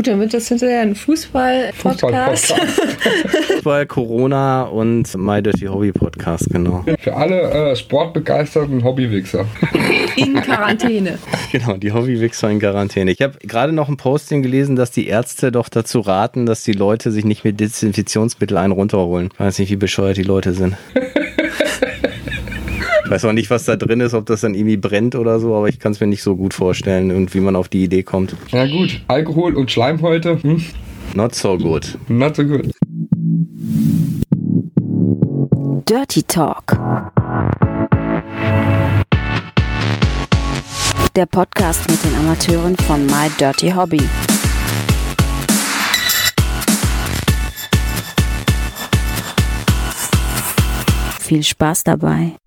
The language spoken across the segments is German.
Gut, dann wird das hinterher ein Fußball-Podcast. Fußball, Corona und My Dirty Hobby Podcast, genau. Für alle äh, sportbegeisterten Hobbywichser. In Quarantäne. Genau, die Hobbywichser in Quarantäne. Ich habe gerade noch ein Posting gelesen, dass die Ärzte doch dazu raten, dass die Leute sich nicht mit Desinfektionsmittel einen runterholen. Ich weiß nicht, wie bescheuert die Leute sind. Ich weiß auch nicht, was da drin ist, ob das dann irgendwie brennt oder so, aber ich kann es mir nicht so gut vorstellen und wie man auf die Idee kommt. Na gut, Alkohol und Schleimhäute, hm, Not so good. not so gut. Dirty Talk. Der Podcast mit den Amateuren von My Dirty Hobby. Viel Spaß dabei.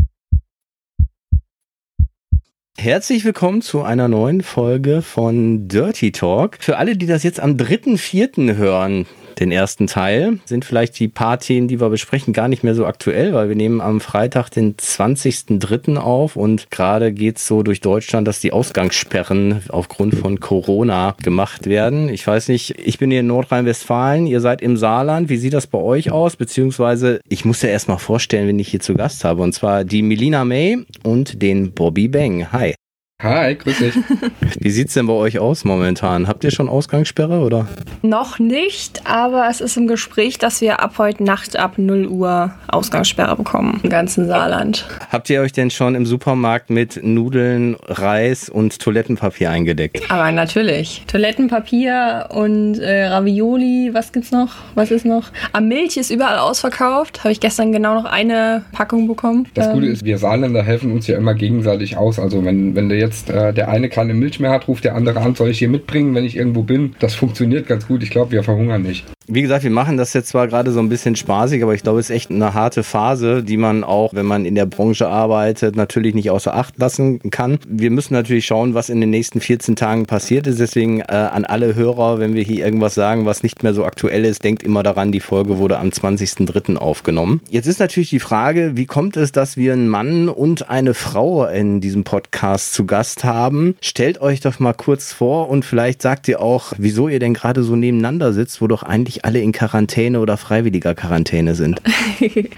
Herzlich willkommen zu einer neuen Folge von Dirty Talk. Für alle, die das jetzt am 3.4. hören, den ersten Teil, sind vielleicht die paar Themen, die wir besprechen, gar nicht mehr so aktuell, weil wir nehmen am Freitag den 20.3. auf und gerade geht's so durch Deutschland, dass die Ausgangssperren aufgrund von Corona gemacht werden. Ich weiß nicht, ich bin hier in Nordrhein-Westfalen, ihr seid im Saarland. Wie sieht das bei euch aus? Beziehungsweise, ich muss ja erstmal vorstellen, wen ich hier zu Gast habe. Und zwar die Melina May und den Bobby Bang. Hi. Hi, grüß dich. Wie sieht's denn bei euch aus momentan? Habt ihr schon Ausgangssperre oder? Noch nicht, aber es ist im Gespräch, dass wir ab heute Nacht ab 0 Uhr Ausgangssperre bekommen im ganzen Saarland. Habt ihr euch denn schon im Supermarkt mit Nudeln, Reis und Toilettenpapier eingedeckt? Aber natürlich. Toilettenpapier und äh, Ravioli, was gibt's noch? Was ist noch? Ah, Milch ist überall ausverkauft. Habe ich gestern genau noch eine Packung bekommen. Das Gute Ähm, ist, wir Saarländer helfen uns ja immer gegenseitig aus. Also wenn, wenn der jetzt äh, der eine keine Milch mehr hat, ruft der andere an, soll ich hier mitbringen, wenn ich irgendwo bin. Das funktioniert ganz gut. Ich glaube, wir verhungern nicht. Wie gesagt, wir machen das jetzt zwar gerade so ein bisschen spaßig, aber ich glaube, es ist echt eine harte Phase, die man auch, wenn man in der Branche arbeitet, natürlich nicht außer Acht lassen kann. Wir müssen natürlich schauen, was in den nächsten 14 Tagen passiert ist. Deswegen äh, an alle Hörer, wenn wir hier irgendwas sagen, was nicht mehr so aktuell ist, denkt immer daran, die Folge wurde am 20.03. aufgenommen. Jetzt ist natürlich die Frage, wie kommt es, dass wir einen Mann und eine Frau in diesem Podcast zu Gast haben? Stellt euch doch mal kurz vor und vielleicht sagt ihr auch, wieso ihr denn gerade so nebeneinander sitzt, wo doch eigentlich alle in Quarantäne oder freiwilliger Quarantäne sind.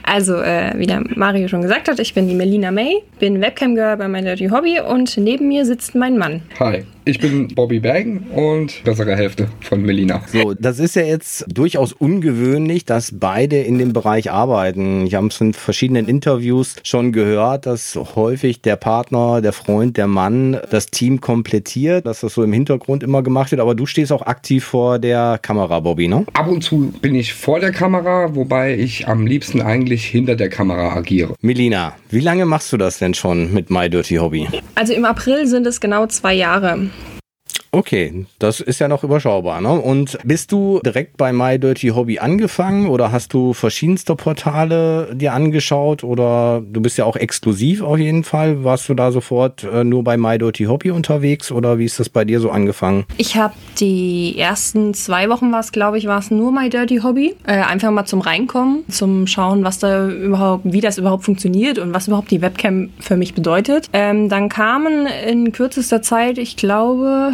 Also, äh, wie der Mario schon gesagt hat, ich bin die Melina May, bin Webcam-Girl bei My Dirty Hobby und neben mir sitzt mein Mann. Hi, ich bin Bobby Bang und bessere Hälfte von Melina. So, das ist ja jetzt durchaus ungewöhnlich, dass beide in dem Bereich arbeiten. Ich habe es in verschiedenen Interviews schon gehört, dass häufig der Partner, der Freund, der Mann das Team komplettiert, dass das so im Hintergrund immer gemacht wird. Aber du stehst auch aktiv vor der Kamera, Bobby, ne? Ab und zu bin ich vor der Kamera, wobei ich am liebsten eigentlich hinter der Kamera agiere. Melina, wie lange machst du das denn schon mit My Dirty Hobby? Also im April sind es genau zwei Jahre. Okay, das ist ja noch überschaubar. Ne? Und bist du direkt bei My Dirty Hobby angefangen oder hast du verschiedenste Portale dir angeschaut oder du bist ja auch exklusiv auf jeden Fall? Warst du da sofort äh, nur bei My Dirty Hobby unterwegs oder wie ist das bei dir so angefangen? Ich habe die ersten zwei Wochen war es, glaube ich, war es nur My Dirty Hobby. Äh, einfach mal zum Reinkommen, zum Schauen, was da überhaupt, wie das überhaupt funktioniert und was überhaupt die Webcam für mich bedeutet. Ähm, dann kamen in kürzester Zeit, ich glaube,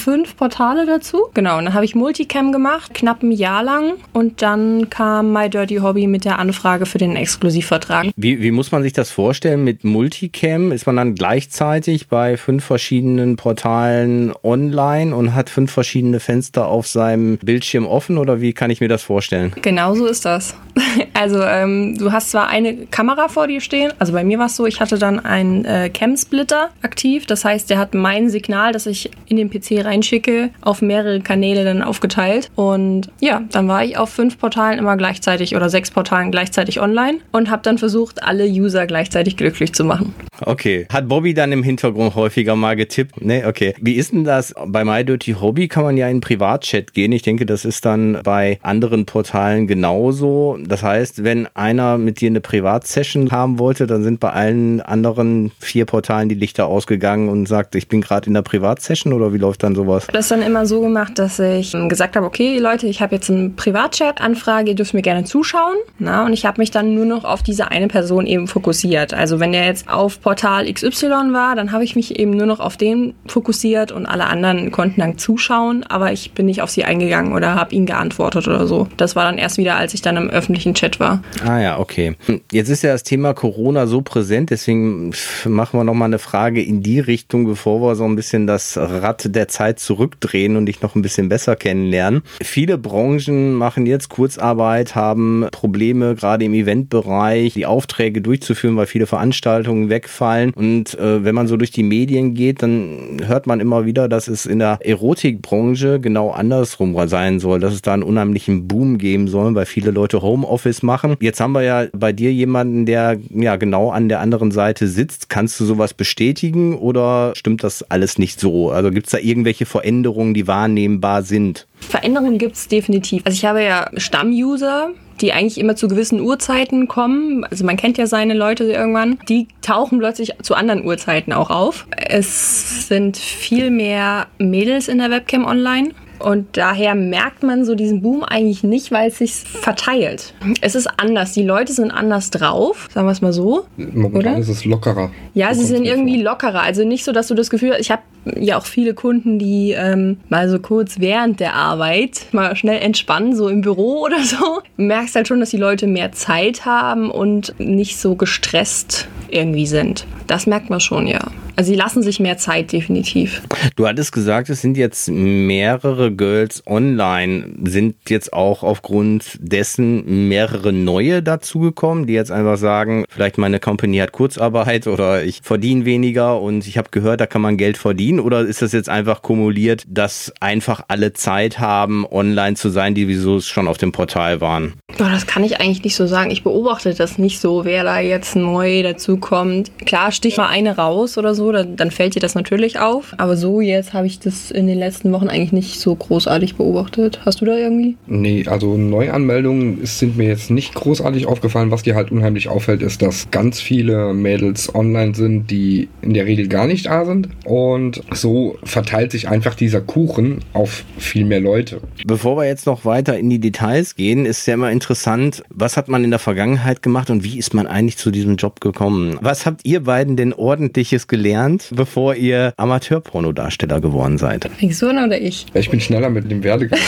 fünf Portale dazu. Genau, und dann habe ich Multicam gemacht, knapp ein Jahr lang. Und dann kam My Dirty Hobby mit der Anfrage für den Exklusivvertrag. Wie, wie muss man sich das vorstellen mit Multicam? Ist man dann gleichzeitig bei fünf verschiedenen Portalen online und hat fünf verschiedene Fenster auf seinem Bildschirm offen oder wie kann ich mir das vorstellen? Genau so ist das. Also ähm, du hast zwar eine Kamera vor dir stehen, also bei mir war es so, ich hatte dann einen äh, Cam-Splitter aktiv, das heißt, der hat mein Signal, das ich in den PC reinschicke, auf mehrere Kanäle dann aufgeteilt. Und ja, dann war ich auf fünf Portalen immer gleichzeitig oder sechs Portalen gleichzeitig online und habe dann versucht, alle User gleichzeitig glücklich zu machen. Okay. Hat Bobby dann im Hintergrund häufiger mal getippt? Nee, okay. Wie ist denn das? Bei My Dirty Hobby kann man ja in Privatchat gehen. Ich denke, das ist dann bei anderen Portalen genauso. Das heißt, wenn einer mit dir eine Privatsession haben wollte, dann sind bei allen anderen vier Portalen die Lichter ausgegangen und sagt, ich bin gerade in der Privatsession oder wie läuft dann sowas? Das dann immer so gemacht, dass ich gesagt habe, okay Leute, ich habe jetzt eine Privatchat-Anfrage, ihr dürft mir gerne zuschauen. Na, und ich habe mich dann nur noch auf diese eine Person eben fokussiert. Also wenn der jetzt auf Portal XY war, dann habe ich mich eben nur noch auf den fokussiert und alle anderen konnten dann zuschauen, aber ich bin nicht auf sie eingegangen oder habe ihnen geantwortet oder so. Das war dann erst wieder, als ich dann im öffentlichen Chat war. Ah ja, okay. Jetzt ist ja das Thema Corona so präsent, deswegen machen wir nochmal eine Frage in die Richtung, bevor wir so ein bisschen das Rad der Zeit zurückdrehen und dich noch ein bisschen besser kennenlernen. Viele Branchen machen jetzt Kurzarbeit, haben Probleme, gerade im Eventbereich, die Aufträge durchzuführen, weil viele Veranstaltungen wegfallen. Und äh, wenn man so durch die Medien geht, dann hört man immer wieder, dass es in der Erotikbranche genau andersrum sein soll, dass es da einen unheimlichen Boom geben soll, weil viele Leute Homeoffice machen. Jetzt haben wir ja bei dir jemanden, der ja genau an der anderen Seite sitzt. Kannst du sowas bestätigen oder stimmt das alles nicht so? Also gibt es da irgendwelche Veränderungen, die wahrnehmbar sind? Veränderungen gibt es definitiv. Also ich habe ja Stammuser, die eigentlich immer zu gewissen Uhrzeiten kommen. Also man kennt ja seine Leute irgendwann. Die tauchen plötzlich zu anderen Uhrzeiten auch auf. Es sind viel mehr Mädels in der Webcam online. Und daher merkt man so diesen Boom eigentlich nicht, weil es sich verteilt. Es ist anders. Die Leute sind anders drauf, sagen wir es mal so. Momentan oder? ist es lockerer. Ja, so sie sind irgendwie vor. lockerer. Also nicht so, dass du das Gefühl hast, ich habe ja auch viele Kunden, die ähm, mal so kurz während der Arbeit mal schnell entspannen, so im Büro oder so. Du merkst halt schon, dass die Leute mehr Zeit haben und nicht so gestresst irgendwie sind. Das merkt man schon, ja. Also sie lassen sich mehr Zeit, definitiv. Du hattest gesagt, es sind jetzt mehrere Girls online. Sind jetzt auch aufgrund dessen mehrere neue dazugekommen, die jetzt einfach sagen, vielleicht meine Company hat Kurzarbeit oder ich verdiene weniger und ich habe gehört, da kann man Geld verdienen? Oder ist das jetzt einfach kumuliert, dass einfach alle Zeit haben, online zu sein, die wieso schon auf dem Portal waren? Boah, das kann ich eigentlich nicht so sagen. Ich beobachte das nicht so, wer da jetzt neu dazukommt. Klar, stich mal eine raus oder so, dann, dann fällt dir das natürlich auf. Aber so jetzt habe ich das in den letzten Wochen eigentlich nicht so großartig beobachtet. Hast du da irgendwie? Nee, also Neuanmeldungen sind mir jetzt nicht großartig aufgefallen. Was dir halt unheimlich auffällt, ist, dass ganz viele Mädels online sind, die in der Regel gar nicht da sind. Und so verteilt sich einfach dieser Kuchen auf viel mehr Leute. Bevor wir jetzt noch weiter in die Details gehen, ist ja immer interessant, was hat man in der Vergangenheit gemacht und wie ist man eigentlich zu diesem Job gekommen? Was habt ihr beiden denn ordentliches gelernt, bevor ihr Amateurpornodarsteller geworden seid? Fängst du an oder ich? Ich bin schneller mit dem Werdegang.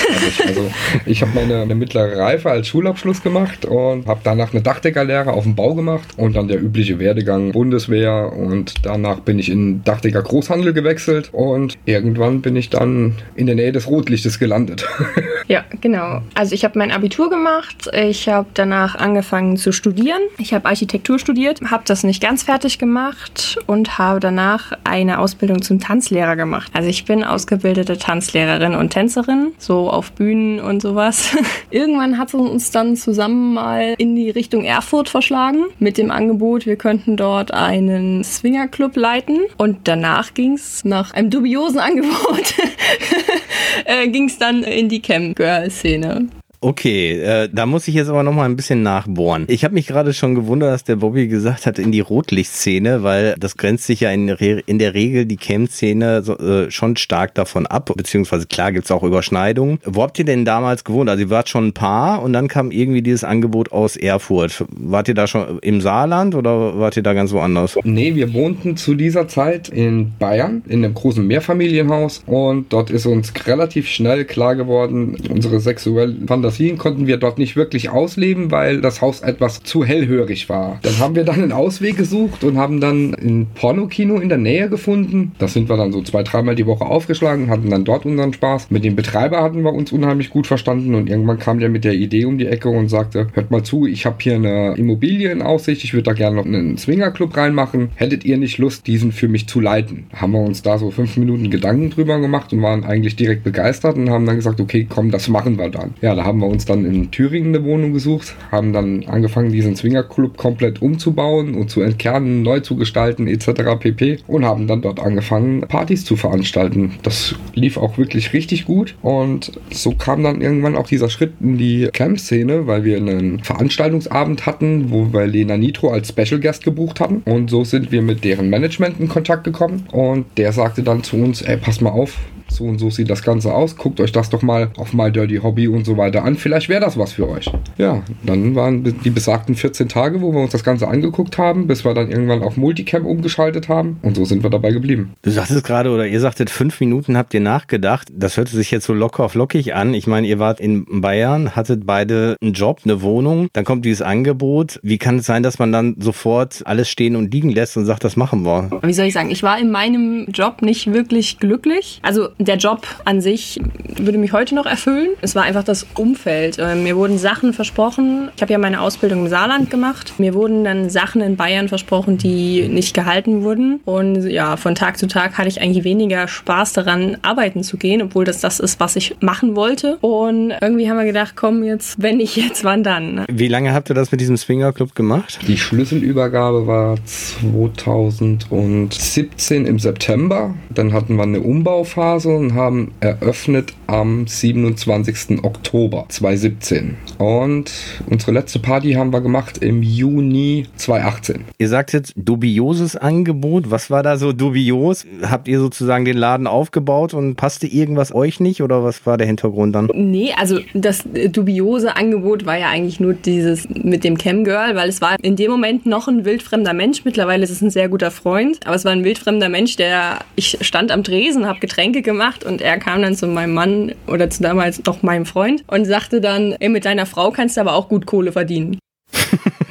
also ich habe meine eine mittlere Reife als Schulabschluss gemacht und habe danach eine Dachdeckerlehre auf dem Bau gemacht und dann der übliche Werdegang Bundeswehr und danach bin ich in Dachdecker Großhandel gewechselt und irgendwann bin ich dann in der Nähe des Rotlichtes gelandet. ja, genau. Also ich habe mein Abitur gemacht, ich habe danach angefangen zu studieren. Ich habe Architektur studiert, habe das nicht ganz fertig gemacht und habe danach eine Ausbildung zum Tanzlehrer gemacht. Also ich bin ausgebildete Tanzlehrerin und Tänzerin, so auf Bühnen und sowas. Irgendwann hat es uns dann zusammen mal in die Richtung Erfurt verschlagen mit dem Angebot, wir könnten dort einen Swingerclub leiten und danach ging es nach einem dubiosen Angebot äh, ging es dann in die Cam-Girl-Szene. Okay, äh, da muss ich jetzt aber noch mal ein bisschen nachbohren. Ich habe mich gerade schon gewundert, dass der Bobby gesagt hat, in die Rotlichtszene, weil das grenzt sich ja in, in der Regel die Cam-Szene so, äh, schon stark davon ab, beziehungsweise klar gibt's auch Überschneidungen. Wo habt ihr denn damals gewohnt? Also ihr wart schon ein Paar und dann kam irgendwie dieses Angebot aus Erfurt. Wart ihr da schon im Saarland oder wart ihr da ganz woanders? Nee, wir wohnten zu dieser Zeit in Bayern, in einem großen Mehrfamilienhaus und dort ist uns relativ schnell klar geworden, unsere sexuelle Fantasie Fantasien konnten wir dort nicht wirklich ausleben, weil das Haus etwas zu hellhörig war. Dann haben wir dann einen Ausweg gesucht und haben dann ein Pornokino in der Nähe gefunden. Das sind wir dann so zwei, dreimal die Woche aufgeschlagen, hatten dann dort unseren Spaß. Mit dem Betreiber hatten wir uns unheimlich gut verstanden und irgendwann kam der mit der Idee um die Ecke und sagte, hört mal zu, ich habe hier eine Immobilie in Aussicht, ich würde da gerne noch einen Swingerclub reinmachen. Hättet ihr nicht Lust, diesen für mich zu leiten? Haben wir uns da so fünf Minuten Gedanken drüber gemacht und waren eigentlich direkt begeistert und haben dann gesagt, okay, komm, das machen wir dann. Ja, da haben wir uns dann in Thüringen eine Wohnung gesucht, haben dann angefangen, diesen Swingerclub komplett umzubauen und zu entkernen, neu zu gestalten etc. pp. Und haben dann dort angefangen, Partys zu veranstalten. Das lief auch wirklich richtig gut und so kam dann irgendwann auch dieser Schritt in die Camp-Szene, weil wir einen Veranstaltungsabend hatten, wo wir Lena Nitro als Special Guest gebucht hatten und so sind wir mit deren Management in Kontakt gekommen und der sagte dann zu uns, ey, pass mal auf, so und so sieht das Ganze aus. Guckt euch das doch mal auf My Dirty Hobby und so weiter an. Vielleicht wäre das was für euch. Ja, dann waren die besagten 14 Tage, wo wir uns das Ganze angeguckt haben, bis wir dann irgendwann auf Multicam umgeschaltet haben. Und so sind wir dabei geblieben. Du sagtest gerade, oder ihr sagtet, fünf Minuten habt ihr nachgedacht. Das hörte sich jetzt so locker auf lockig an. Ich meine, ihr wart in Bayern, hattet beide einen Job, eine Wohnung. Dann kommt dieses Angebot. Wie kann es sein, dass man dann sofort alles stehen und liegen lässt und sagt, das machen wir? Wie soll ich sagen? Ich war in meinem Job nicht wirklich glücklich. Also der Job an sich würde mich heute noch erfüllen. Es war einfach das Umfeld. Äh, mir wurden Sachen versprochen. Ich habe ja meine Ausbildung im Saarland gemacht. Mir wurden dann Sachen in Bayern versprochen, die nicht gehalten wurden. Und ja, von Tag zu Tag hatte ich eigentlich weniger Spaß daran, arbeiten zu gehen, obwohl das das ist, was ich machen wollte. Und irgendwie haben wir gedacht, komm jetzt, wenn nicht jetzt, wann dann? Wie lange habt ihr das mit diesem Swinger Club gemacht? Die Schlüsselübergabe war 2017 im September. Dann hatten wir eine Umbauphase und haben eröffnet am 27. Oktober 2017. Und unsere letzte Party haben wir gemacht im Juni 2018. Ihr sagt jetzt dubioses Angebot. Was war da so dubios? Habt ihr sozusagen den Laden aufgebaut und passte irgendwas euch nicht oder was war der Hintergrund dann? Nee, also das dubiose Angebot war ja eigentlich nur dieses mit dem Camgirl, weil es war in dem Moment noch ein wildfremder Mensch. Mittlerweile ist es ein sehr guter Freund, aber es war ein wildfremder Mensch, der ich stand am Tresen, habe Getränke gemacht und er kam dann zu meinem Mann oder zu damals noch meinem Freund und sagte dann, ey, mit deiner Frau kannst du aber auch gut Kohle verdienen.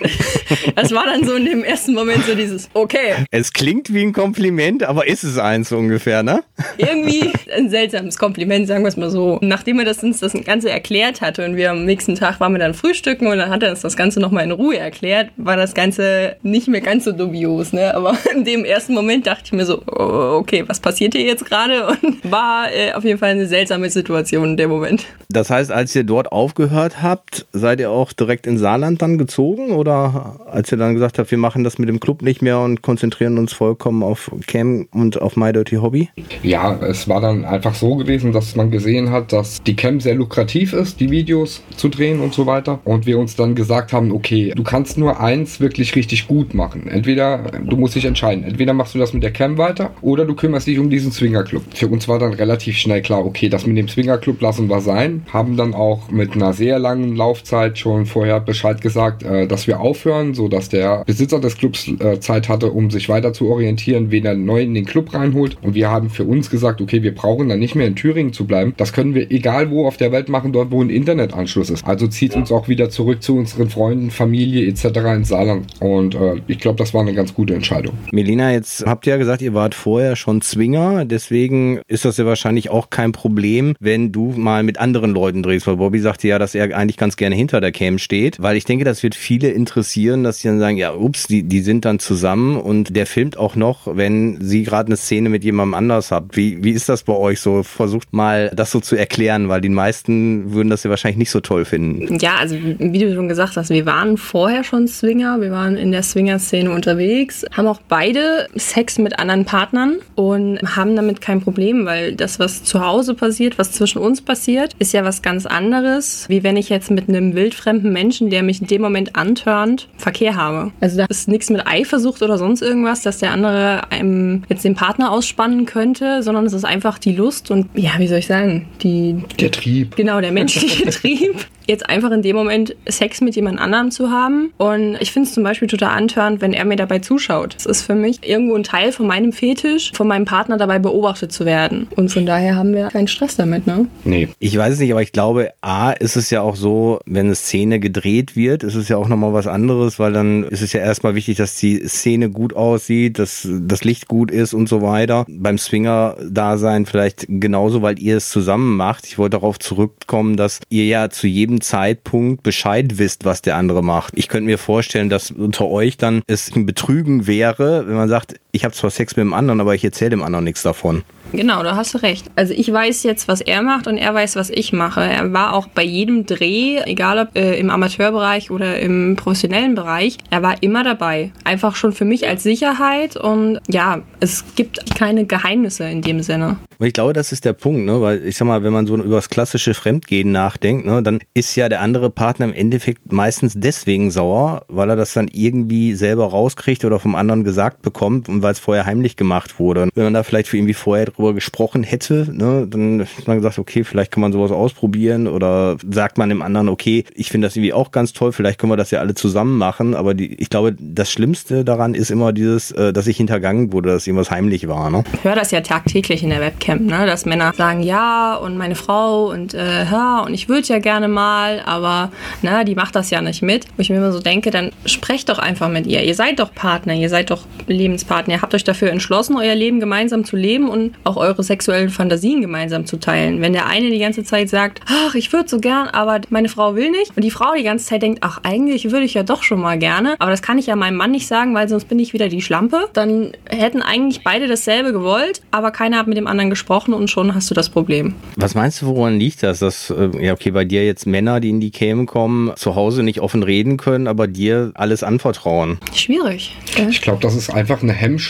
das war dann so in dem ersten Moment so dieses, okay. Es klingt wie ein Kompliment, aber ist es eins so ungefähr, ne? Irgendwie ein seltsames Kompliment, sagen wir es mal so. Nachdem er das uns das Ganze erklärt hatte und wir am nächsten Tag waren wir dann frühstücken und dann hat er uns das Ganze nochmal in Ruhe erklärt, war das Ganze nicht mehr ganz so dubios, ne? Aber in dem ersten Moment dachte ich mir so, oh, okay, was passiert hier jetzt gerade? Und war äh, auf jeden Fall eine seltsame Situation in dem Moment. Das heißt, als ihr dort aufgehört habt, seid ihr auch direkt in Saarland dann gezogen oder als ihr dann gesagt habt, wir machen das mit dem Club nicht mehr und konzentrieren uns vollkommen auf Cam und auf My Dirty Hobby? Ja, es war dann einfach so gewesen, dass man gesehen hat, dass die Cam sehr lukrativ ist, die Videos zu drehen und so weiter. Und wir uns dann gesagt haben, okay, du kannst nur eins wirklich richtig gut machen. Entweder, du musst dich entscheiden, entweder machst du das mit der Cam weiter oder du kümmerst dich um diesen Swingerclub. Für uns war dann relativ schnell klar, okay, das mit dem Swingerclub lassen wir sein. Haben dann auch mit einer sehr langen Laufzeit schon vorher Bescheid gesagt, äh, dass wir aufhören, so dass der Besitzer des Clubs äh, Zeit hatte, um sich weiter zu orientieren, wen er neu in den Club reinholt. Und wir haben für uns gesagt, okay, wir brauchen dann nicht mehr in Thüringen zu bleiben. Das können wir egal wo auf der Welt machen, dort wo ein Internetanschluss ist. Also zieht uns auch wieder zurück zu unseren Freunden, Familie etc. ins Saarland. Und äh, ich glaube, das war eine ganz gute Entscheidung. Melina, jetzt habt ihr ja gesagt, ihr wart vorher schon Zwinger. Deswegen ist das ja wahrscheinlich auch kein Problem, wenn du mal mit anderen Leuten drehst. Weil Bobby sagte ja, dass er eigentlich ganz gerne hinter der Cam steht. Weil ich denke, das wird viele interessieren, dass sie dann sagen, ja, ups, die, die sind dann zusammen und der filmt auch noch, wenn sie gerade eine Szene mit jemandem anders habt. Wie, wie ist das bei euch so? Versucht mal das so zu erklären, weil die meisten würden das ja wahrscheinlich nicht so toll finden. Ja, also wie du schon gesagt hast, wir waren vorher schon Swinger, wir waren in der Swinger-Szene unterwegs, haben auch beide Sex mit anderen Partnern und haben damit kein Problem, weil das, was zu Hause passiert, was zwischen uns passiert, ist ja was ganz anderes, wie wenn ich jetzt mit einem wildfremden Menschen, der mich in dem Moment entspannt Verkehr habe. Also da ist nichts mit Eifersucht oder sonst irgendwas, dass der andere einem jetzt den Partner ausspannen könnte, sondern es ist einfach die Lust und ja, wie soll ich sagen, die Der Trieb. Genau, der menschliche Trieb. Jetzt einfach in dem Moment Sex mit jemand anderem zu haben. Und ich finde es zum Beispiel total antörend, wenn er mir dabei zuschaut. Es ist für mich irgendwo ein Teil von meinem Fetisch, von meinem Partner dabei beobachtet zu werden. Und von daher haben wir keinen Stress damit, ne? Nee. Ich weiß es nicht, aber ich glaube, A, ist es ja auch so, wenn eine Szene gedreht wird, ist es ja auch nochmal was anderes, weil dann ist es ja erstmal wichtig, dass die Szene gut aussieht, dass das Licht gut ist und so weiter. Beim Swinger-Dasein vielleicht genauso, weil ihr es zusammen macht. Ich wollte darauf zurückkommen, dass ihr ja zu jedem Zeitpunkt Bescheid wisst, was der andere macht. Ich könnte mir vorstellen, dass unter euch dann es ein Betrügen wäre, wenn man sagt, ich habe zwar Sex mit dem anderen, aber ich erzähle dem anderen nichts davon. Genau, da hast du recht. Also ich weiß jetzt, was er macht und er weiß, was ich mache. Er war auch bei jedem Dreh, egal ob äh, im Amateurbereich oder im professionellen Bereich, er war immer dabei. Einfach schon für mich als Sicherheit und ja, es gibt keine Geheimnisse in dem Sinne. Und ich glaube, das ist der Punkt, ne? weil ich sag mal, wenn man so über das klassische Fremdgehen nachdenkt, ne, dann ist ja der andere Partner im Endeffekt meistens deswegen sauer, weil er das dann irgendwie selber rauskriegt oder vom anderen gesagt bekommt und weil es vorher heimlich gemacht wurde. Wenn man da vielleicht für irgendwie vorher drüber gesprochen hätte, ne, dann hat man gesagt, okay, vielleicht kann man sowas ausprobieren oder sagt man dem anderen, okay, ich finde das irgendwie auch ganz toll, vielleicht können wir das ja alle zusammen machen, aber die, ich glaube, das Schlimmste daran ist immer dieses, äh, dass ich hintergangen wurde, dass irgendwas heimlich war. Ne? Ich höre das ja tagtäglich in der Webcam, ne? dass Männer sagen, ja, und meine Frau und äh, ja, und ich würde ja gerne mal, aber na, die macht das ja nicht mit. Wo ich mir immer so denke, dann sprecht doch einfach mit ihr. Ihr seid doch Partner, ihr seid doch Lebenspartner. Ihr habt euch dafür entschlossen, euer Leben gemeinsam zu leben und auch eure sexuellen Fantasien gemeinsam zu teilen. Wenn der eine die ganze Zeit sagt, ach, ich würde so gern, aber meine Frau will nicht, und die Frau die ganze Zeit denkt, ach, eigentlich würde ich ja doch schon mal gerne, aber das kann ich ja meinem Mann nicht sagen, weil sonst bin ich wieder die Schlampe, dann hätten eigentlich beide dasselbe gewollt, aber keiner hat mit dem anderen gesprochen und schon hast du das Problem. Was meinst du, woran liegt das? Dass, äh, ja, okay, bei dir jetzt Männer, die in die Käme kommen, zu Hause nicht offen reden können, aber dir alles anvertrauen? Schwierig. gell? Ich glaube, das ist einfach eine Hemmschwelle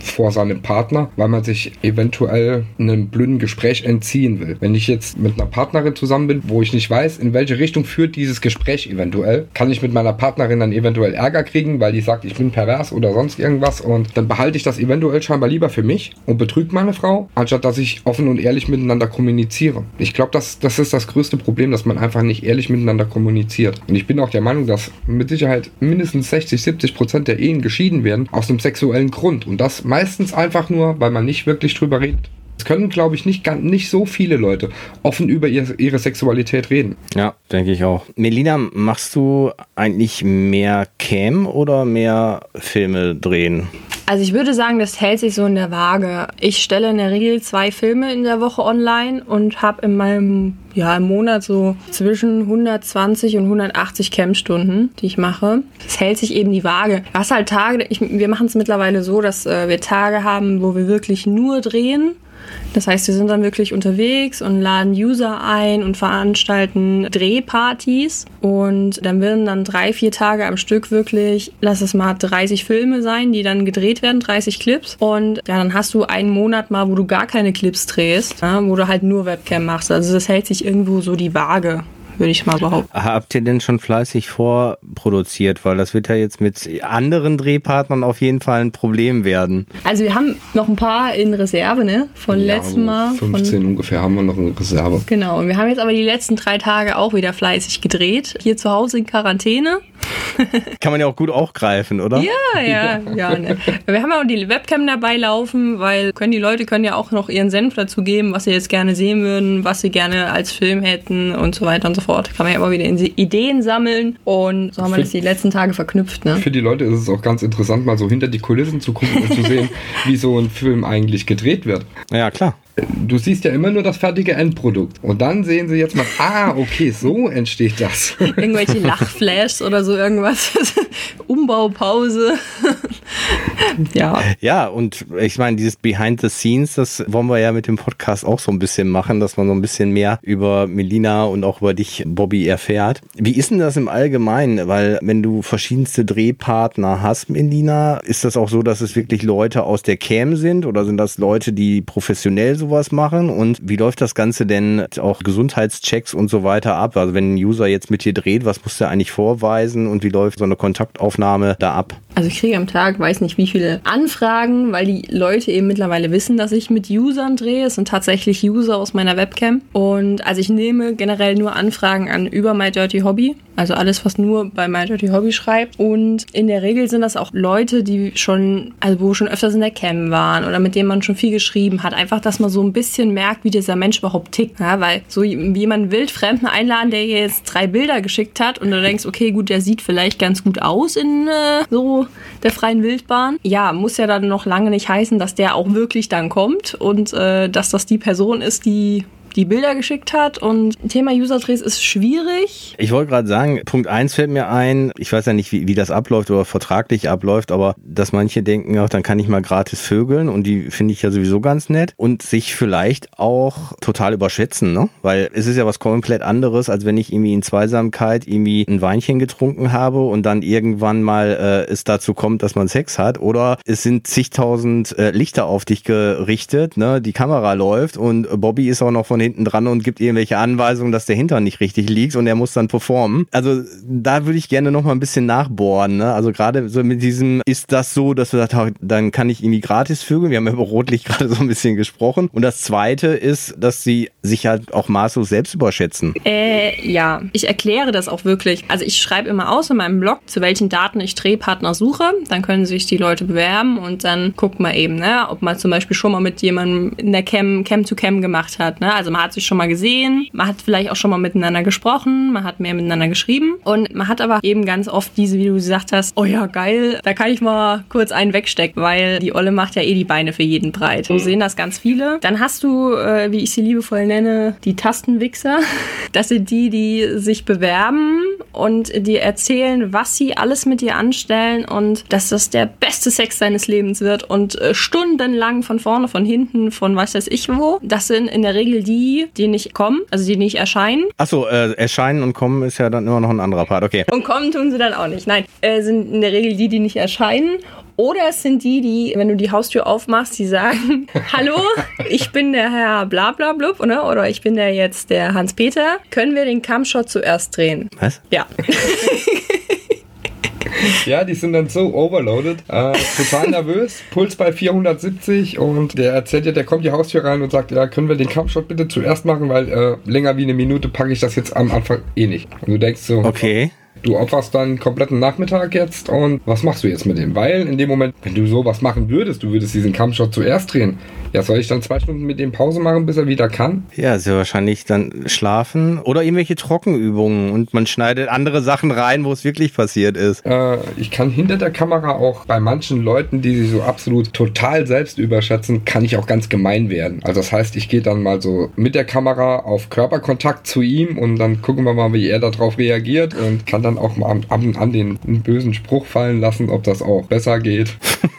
vor seinem Partner, weil man sich eventuell einem blöden Gespräch entziehen will. Wenn ich jetzt mit einer Partnerin zusammen bin, wo ich nicht weiß, in welche Richtung führt dieses Gespräch eventuell, kann ich mit meiner Partnerin dann eventuell Ärger kriegen, weil die sagt, ich bin pervers oder sonst irgendwas und dann behalte ich das eventuell scheinbar lieber für mich und betrüge meine Frau, anstatt dass ich offen und ehrlich miteinander kommuniziere. Ich glaube, das, das ist das größte Problem, dass man einfach nicht ehrlich miteinander kommuniziert. Und ich bin auch der Meinung, dass mit Sicherheit mindestens 60, 70 Prozent der Ehen geschieden werden aus einem sexuellen Grund. Und das meistens einfach nur, weil man nicht wirklich drüber redet. Es können, glaube ich, nicht, ganz- nicht so viele Leute offen über ihr, ihre Sexualität reden. Ja, denke ich auch. Melina, machst du eigentlich mehr Cam oder mehr Filme drehen? Also ich würde sagen, das hält sich so in der Waage. Ich stelle in der Regel zwei Filme in der Woche online und habe in meinem ja, im Monat so zwischen 120 und 180 Campstunden, die ich mache. Das hält sich eben die Waage. Was halt Tage, ich, wir machen es mittlerweile so, dass äh, wir Tage haben, wo wir wirklich nur drehen. Das heißt, wir sind dann wirklich unterwegs und laden User ein und veranstalten Drehpartys. Und dann werden dann drei, vier Tage am Stück wirklich, lass es mal 30 Filme sein, die dann gedreht werden, 30 Clips. Und ja, dann hast du einen Monat mal, wo du gar keine Clips drehst, ja, wo du halt nur Webcam machst. Also das hält sich irgendwo so die Waage, würde ich mal behaupten. Habt ihr denn schon fleißig vorproduziert? Weil das wird ja jetzt mit anderen Drehpartnern auf jeden Fall ein Problem werden. Also wir haben noch ein paar in Reserve, ne? Von Ja, letztem Mal. Von 15 ungefähr haben wir noch in Reserve. Genau, und wir haben jetzt aber die letzten drei Tage auch wieder fleißig gedreht. Hier zu Hause in Quarantäne. Kann man ja auch gut aufgreifen, oder? Ja, ja, ja. Ne. Wir haben auch die Webcam dabei laufen, weil können die Leute können ja auch noch ihren Senf dazu geben, was sie jetzt gerne sehen würden, was sie gerne als Film hätten und so weiter und so fort. Kann man ja immer wieder in Ideen sammeln und so haben wir das die letzten Tage verknüpft. Ne? Für die Leute ist es auch ganz interessant, mal so hinter die Kulissen zu gucken und zu sehen, wie so ein Film eigentlich gedreht wird. Ja, klar. Du siehst ja immer nur das fertige Endprodukt. Und dann sehen sie jetzt mal, ah, okay, so entsteht das. Irgendwelche Lachflashs oder so irgendwas. Umbaupause. ja. Ja, und ich meine, dieses Behind the Scenes, das wollen wir ja mit dem Podcast auch so ein bisschen machen, dass man so ein bisschen mehr über Melina und auch über dich, Bobby, erfährt. Wie ist denn das im Allgemeinen? Weil wenn du verschiedenste Drehpartner hast, Melina, ist das auch so, dass es wirklich Leute aus der Cam sind oder sind das Leute, die professionell sowas machen und wie läuft das Ganze denn auch Gesundheitschecks und so weiter ab? Also wenn ein User jetzt mit dir dreht, was muss der eigentlich vorweisen und wie läuft so eine Kontaktaufnahme da ab? Also ich kriege am Tag, weiß nicht wie viele Anfragen, weil die Leute eben mittlerweile wissen, dass ich mit Usern drehe. Es sind tatsächlich User aus meiner Webcam. Und also ich nehme generell nur Anfragen an über My Dirty Hobby. Also alles, was nur bei My Dirty Hobby schreibt. Und in der Regel sind das auch Leute, die schon, also wo schon öfters in der Cam waren oder mit denen man schon viel geschrieben hat. Einfach, dass man so ein bisschen merkt, wie dieser Mensch überhaupt tickt. Ja, weil so jemand wildfremden einladen, der jetzt drei Bilder geschickt hat und du denkst, okay, gut, der sieht vielleicht ganz gut aus in äh, so der freien Wildbahn. Ja, muss ja dann noch lange nicht heißen, dass der auch wirklich dann kommt und äh, dass das die Person ist, die die Bilder geschickt hat. Und Thema User Trace ist schwierig. Ich wollte gerade sagen, Punkt eins fällt mir ein, ich weiß ja nicht, wie, wie das abläuft oder vertraglich abläuft, aber dass manche denken, ja, dann kann ich mal gratis vögeln und die finde ich ja sowieso ganz nett und sich vielleicht auch total überschätzen, ne? Weil es ist ja was komplett anderes, als wenn ich irgendwie in Zweisamkeit irgendwie ein Weinchen getrunken habe und dann irgendwann mal äh, es dazu kommt, dass man Sex hat oder es sind zigtausend äh, Lichter auf dich gerichtet, ne? Die Kamera läuft und Bobby ist auch noch von hinten dran und gibt irgendwelche Anweisungen, dass der Hintern nicht richtig liegt und er muss dann performen. Also da würde ich gerne noch mal ein bisschen nachbohren. Ne? Also gerade so mit diesem, ist das so, dass du sagst, dann kann ich irgendwie gratis vögeln. Wir haben über Rotlicht gerade so ein bisschen gesprochen. Und das Zweite ist, dass sie sich halt auch maßlos selbst überschätzen. Äh, ja, ich erkläre das auch wirklich. Also ich schreibe immer aus in meinem Blog, zu welchen Daten ich Drehpartner suche. Dann können sich die Leute bewerben und dann guckt man eben, ne, ob man zum Beispiel schon mal mit jemandem in der Cam, Cam to Cam gemacht hat. Ne? Also man hat sich schon mal gesehen, man hat vielleicht auch schon mal miteinander gesprochen, man hat mehr miteinander geschrieben und man hat aber eben ganz oft diese, wie du gesagt hast, oh ja, geil, da kann ich mal kurz einen wegstecken, weil die Olle macht ja eh die Beine für jeden breit. So sehen das ganz viele. Dann hast du, äh, wie ich sie liebevoll nenne, die Tastenwichser. Das sind die, die sich bewerben und dir erzählen, was sie alles mit dir anstellen und dass das der beste Sex seines Lebens wird und äh, stundenlang von vorne, von hinten, von was weiß ich wo. Das sind in der Regel die, die, die nicht kommen, also die nicht erscheinen. Achso, äh, erscheinen und kommen ist ja dann immer noch ein anderer Part, okay. Und kommen tun sie dann auch nicht. Nein, äh, sind in der Regel die, die nicht erscheinen. Oder es sind die, die, wenn du die Haustür aufmachst, die sagen, hallo, ich bin der Herr Blablablub, oder? oder ich bin der jetzt der Hans-Peter. Können wir den Kampfshot zuerst drehen? Was? Ja. Ja, die sind dann so overloaded, äh, total nervös, Puls bei 470 und der erzählt ja, der kommt die Haustür rein und sagt, ja, können wir den Kampfshot bitte zuerst machen, weil äh, länger wie eine Minute packe ich das jetzt am Anfang eh nicht. Und du denkst so, okay. Du opferst dann kompletten Nachmittag jetzt und was machst du jetzt mit dem? Weil in dem Moment, wenn du sowas machen würdest, du würdest diesen Kampfshot zuerst drehen, ja, soll ich dann zwei Stunden mit dem Pause machen, bis er wieder kann? Ja, sehr wahrscheinlich dann schlafen oder irgendwelche Trockenübungen und man schneidet andere Sachen rein, wo es wirklich passiert ist. Äh, ich kann hinter der Kamera auch bei manchen Leuten, die sich so absolut total selbst überschätzen, kann ich auch ganz gemein werden. Also das heißt, ich gehe dann mal so mit der Kamera auf Körperkontakt zu ihm und dann gucken wir mal, wie er darauf reagiert und kann dann auch mal an, an den bösen Spruch fallen lassen, ob das auch besser geht.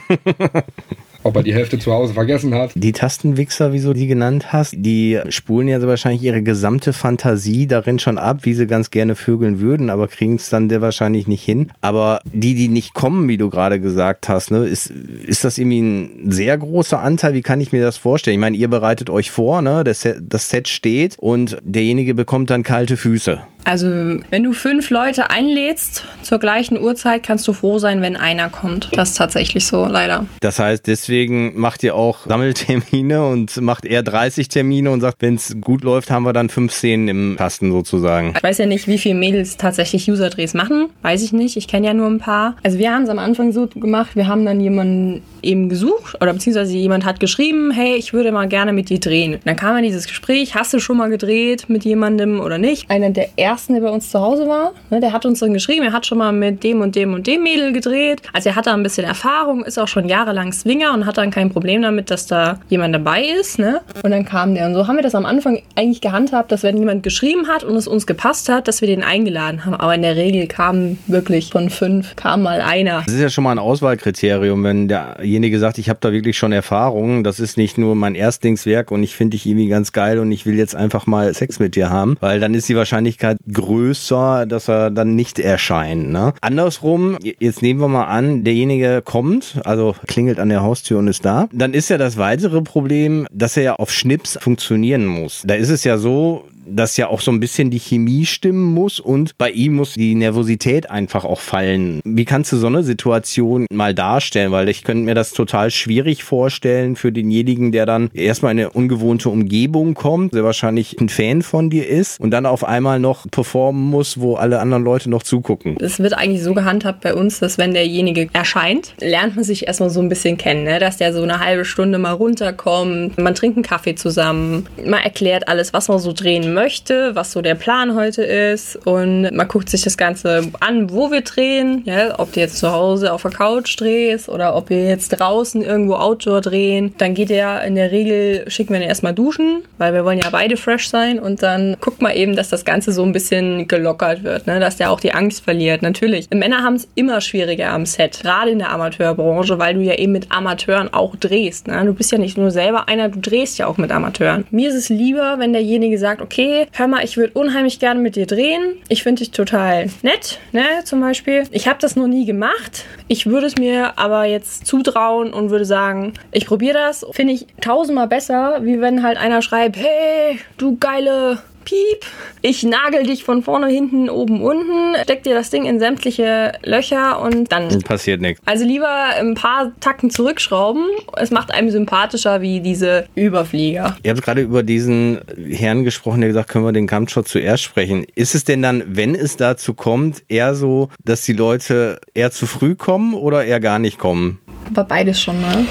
ob er die Hälfte zu Hause vergessen hat. Die Tastenwichser, wie du die genannt hast, die spulen ja so wahrscheinlich ihre gesamte Fantasie darin schon ab, wie sie ganz gerne vögeln würden, aber kriegen es dann der wahrscheinlich nicht hin. Aber die, die nicht kommen, wie du gerade gesagt hast, ne, ist, ist das irgendwie ein sehr großer Anteil? Wie kann ich mir das vorstellen? Ich meine, ihr bereitet euch vor, ne, das Set, das Set steht und derjenige bekommt dann kalte Füße. Also, wenn du fünf Leute einlädst zur gleichen Uhrzeit, kannst du froh sein, wenn einer kommt. Das ist tatsächlich so, leider. Das heißt, deswegen macht ihr auch Sammeltermine und macht eher 30 Termine und sagt, wenn es gut läuft, haben wir dann fünf Szenen im Kasten sozusagen. Ich weiß ja nicht, wie viele Mädels tatsächlich User-Drehs machen. Weiß ich nicht. Ich kenne ja nur ein paar. Also, wir haben es am Anfang so gemacht, wir haben dann jemanden eben gesucht oder beziehungsweise jemand hat geschrieben, hey, ich würde mal gerne mit dir drehen. Und dann kam in dieses Gespräch, hast du schon mal gedreht mit jemandem oder nicht? Einer der ersten ersten, der bei uns zu Hause war. Ne, der hat uns dann geschrieben, er hat schon mal mit dem und dem und dem Mädel gedreht. Also er hat da ein bisschen Erfahrung, ist auch schon jahrelang Swinger und hat dann kein Problem damit, dass da jemand dabei ist. Ne? Und dann kam der. Und so haben wir das am Anfang eigentlich gehandhabt, dass wenn jemand geschrieben hat und es uns gepasst hat, dass wir den eingeladen haben. Aber in der Regel kamen wirklich von fünf, kam mal einer. Das ist ja schon mal ein Auswahlkriterium, wenn derjenige sagt, ich habe da wirklich schon Erfahrung. Das ist nicht nur mein Erstlingswerk und ich finde dich irgendwie ganz geil und ich will jetzt einfach mal Sex mit dir haben. Weil dann ist die Wahrscheinlichkeit größer, dass er dann nicht erscheint. Ne? Andersrum, jetzt nehmen wir mal an, derjenige kommt, also klingelt an der Haustür und ist da. Dann ist ja das weitere Problem, dass er ja auf Schnips funktionieren muss. Da ist es ja so, dass ja auch so ein bisschen die Chemie stimmen muss und bei ihm muss die Nervosität einfach auch fallen. Wie kannst du so eine Situation mal darstellen? Weil ich könnte mir das total schwierig vorstellen für denjenigen, der dann erstmal in eine ungewohnte Umgebung kommt, der wahrscheinlich ein Fan von dir ist und dann auf einmal noch performen muss, wo alle anderen Leute noch zugucken. Es wird eigentlich so gehandhabt bei uns, dass wenn derjenige erscheint, lernt man sich erstmal so ein bisschen kennen, ne? dass der so eine halbe Stunde mal runterkommt, man trinkt einen Kaffee zusammen, man erklärt alles, was man so drehen möchte, was so der Plan heute ist und man guckt sich das Ganze an, wo wir drehen, ja? ob du jetzt zu Hause auf der Couch drehst oder ob wir jetzt draußen irgendwo Outdoor drehen. Dann geht er in der Regel, schicken wir ihn erstmal duschen, weil wir wollen ja beide fresh sein und dann guckt man eben, dass das Ganze so ein bisschen gelockert wird, ne? dass der auch die Angst verliert. Natürlich, Männer haben es immer schwieriger am Set, gerade in der Amateurbranche, weil du ja eben mit Amateuren auch drehst. Ne? Du bist ja nicht nur selber einer, du drehst ja auch mit Amateuren. Mir ist es lieber, wenn derjenige sagt, okay, hör mal, ich würde unheimlich gerne mit dir drehen. Ich finde dich total nett, ne, zum Beispiel. Ich habe das noch nie gemacht. Ich würde es mir aber jetzt zutrauen und würde sagen, ich probiere das. Finde ich tausendmal besser, wie wenn halt einer schreibt, hey, du geile Piep, ich nagel dich von vorne, hinten, oben, unten, steck dir das Ding in sämtliche Löcher und dann passiert nichts. Also lieber ein paar Tacken zurückschrauben. Es macht einem sympathischer wie diese Überflieger. Ihr habt gerade über diesen Herrn gesprochen, der gesagt, können wir den Kampfshot zuerst sprechen. Ist es denn dann, wenn es dazu kommt, eher so, dass die Leute eher zu früh kommen oder eher gar nicht kommen? Aber beides schon, ne?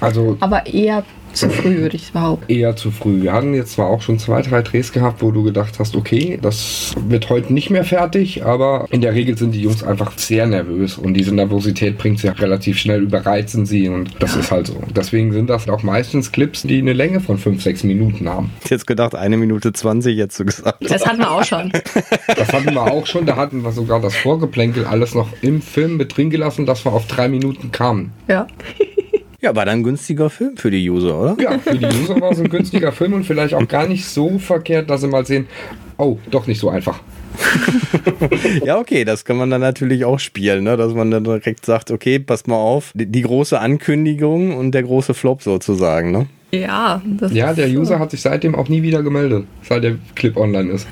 Also Aber eher zu früh, würde ich behaupten. eher zu früh. Wir hatten jetzt zwar auch schon zwei, drei Drehs gehabt, wo du gedacht hast, okay, das wird heute nicht mehr fertig, aber in der Regel sind die Jungs einfach sehr nervös und diese Nervosität bringt sie ja relativ schnell, überreizen sie und das ist halt so. Deswegen sind das auch meistens Clips, die eine Länge von fünf, sechs Minuten haben. Ich hätte jetzt gedacht, eine Minute zwanzig jetzt so gesagt. Das hatten wir auch schon. Das hatten wir auch schon, da hatten wir sogar das Vorgeplänkel alles noch im Film mit drin gelassen, dass wir auf drei Minuten kamen. Ja. Ja, war dann ein günstiger Film für die User, oder? Ja, für die User war es ein günstiger Film und vielleicht auch gar nicht so verkehrt, dass sie mal sehen, oh, doch nicht so einfach. Ja, okay, das kann man dann natürlich auch spielen, ne? dass man dann direkt sagt, okay, passt mal auf, die, die große Ankündigung und der große Flop sozusagen. Ne? Ja, das Ja, der ist so. User hat sich seitdem auch nie wieder gemeldet, seit der Clip online ist.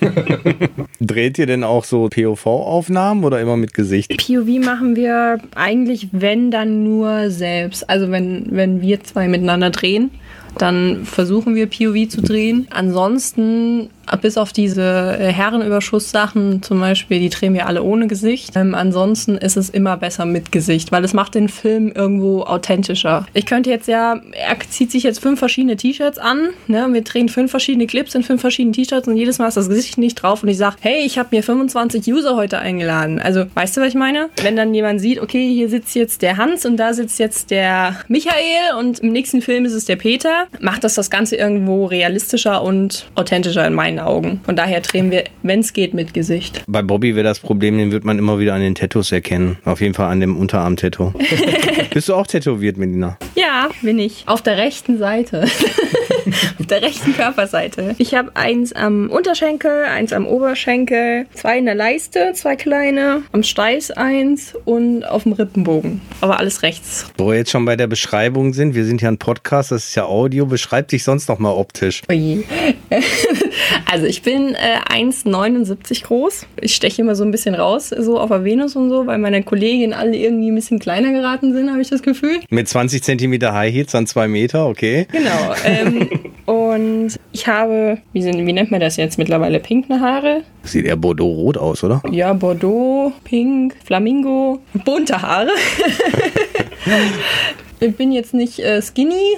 Dreht ihr denn auch so POV-Aufnahmen oder immer mit Gesicht? POV machen wir eigentlich, wenn dann nur selbst. Also wenn, wenn wir zwei miteinander drehen, dann versuchen wir POV zu drehen. Ansonsten, bis auf diese äh, Herrenüberschusssachen zum Beispiel, die drehen wir alle ohne Gesicht. Ähm, ansonsten ist es immer besser mit Gesicht, weil es macht den Film irgendwo authentischer. Ich könnte jetzt ja, er zieht sich jetzt fünf verschiedene T-Shirts an, ne? wir drehen fünf verschiedene Clips in fünf verschiedenen T-Shirts und jedes Mal ist das Gesicht nicht drauf und ich sage, hey, ich habe mir 25 User heute eingeladen. Also, weißt du, was ich meine? Wenn dann jemand sieht, okay, hier sitzt jetzt der Hans und da sitzt jetzt der Michael und im nächsten Film ist es der Peter, macht das das Ganze irgendwo realistischer und authentischer in meinen Augen. Von daher drehen wir, wenn es geht, mit Gesicht. Bei Bobby wäre das Problem, den wird man immer wieder an den Tattoos erkennen. Auf jeden Fall an dem Unterarm-Tattoo. Bist du auch tätowiert, Melina? Ja, bin ich. Auf der rechten Seite. Auf der rechten Körperseite. Ich habe eins am Unterschenkel, eins am Oberschenkel, zwei in der Leiste, zwei kleine, am Steiß eins und auf dem Rippenbogen. Aber alles rechts. Wo wir jetzt schon bei der Beschreibung sind, wir sind ja ein Podcast, das ist ja Audio, beschreib dich sonst noch mal optisch. Oje. Also ich bin äh, 1,79 groß. Ich steche immer so ein bisschen raus, so auf der Venus und so, weil meine Kolleginnen alle irgendwie ein bisschen kleiner geraten sind, habe ich das Gefühl. Mit 20 Zentimeter High Heels, dann zwei Meter, okay. Genau. Ähm, und ich habe, wie, sind, wie nennt man das jetzt mittlerweile, pinkne Haare? Sieht eher Bordeaux-rot aus, oder? Ja, Bordeaux, Pink, Flamingo, bunte Haare. ich bin jetzt nicht äh, skinny,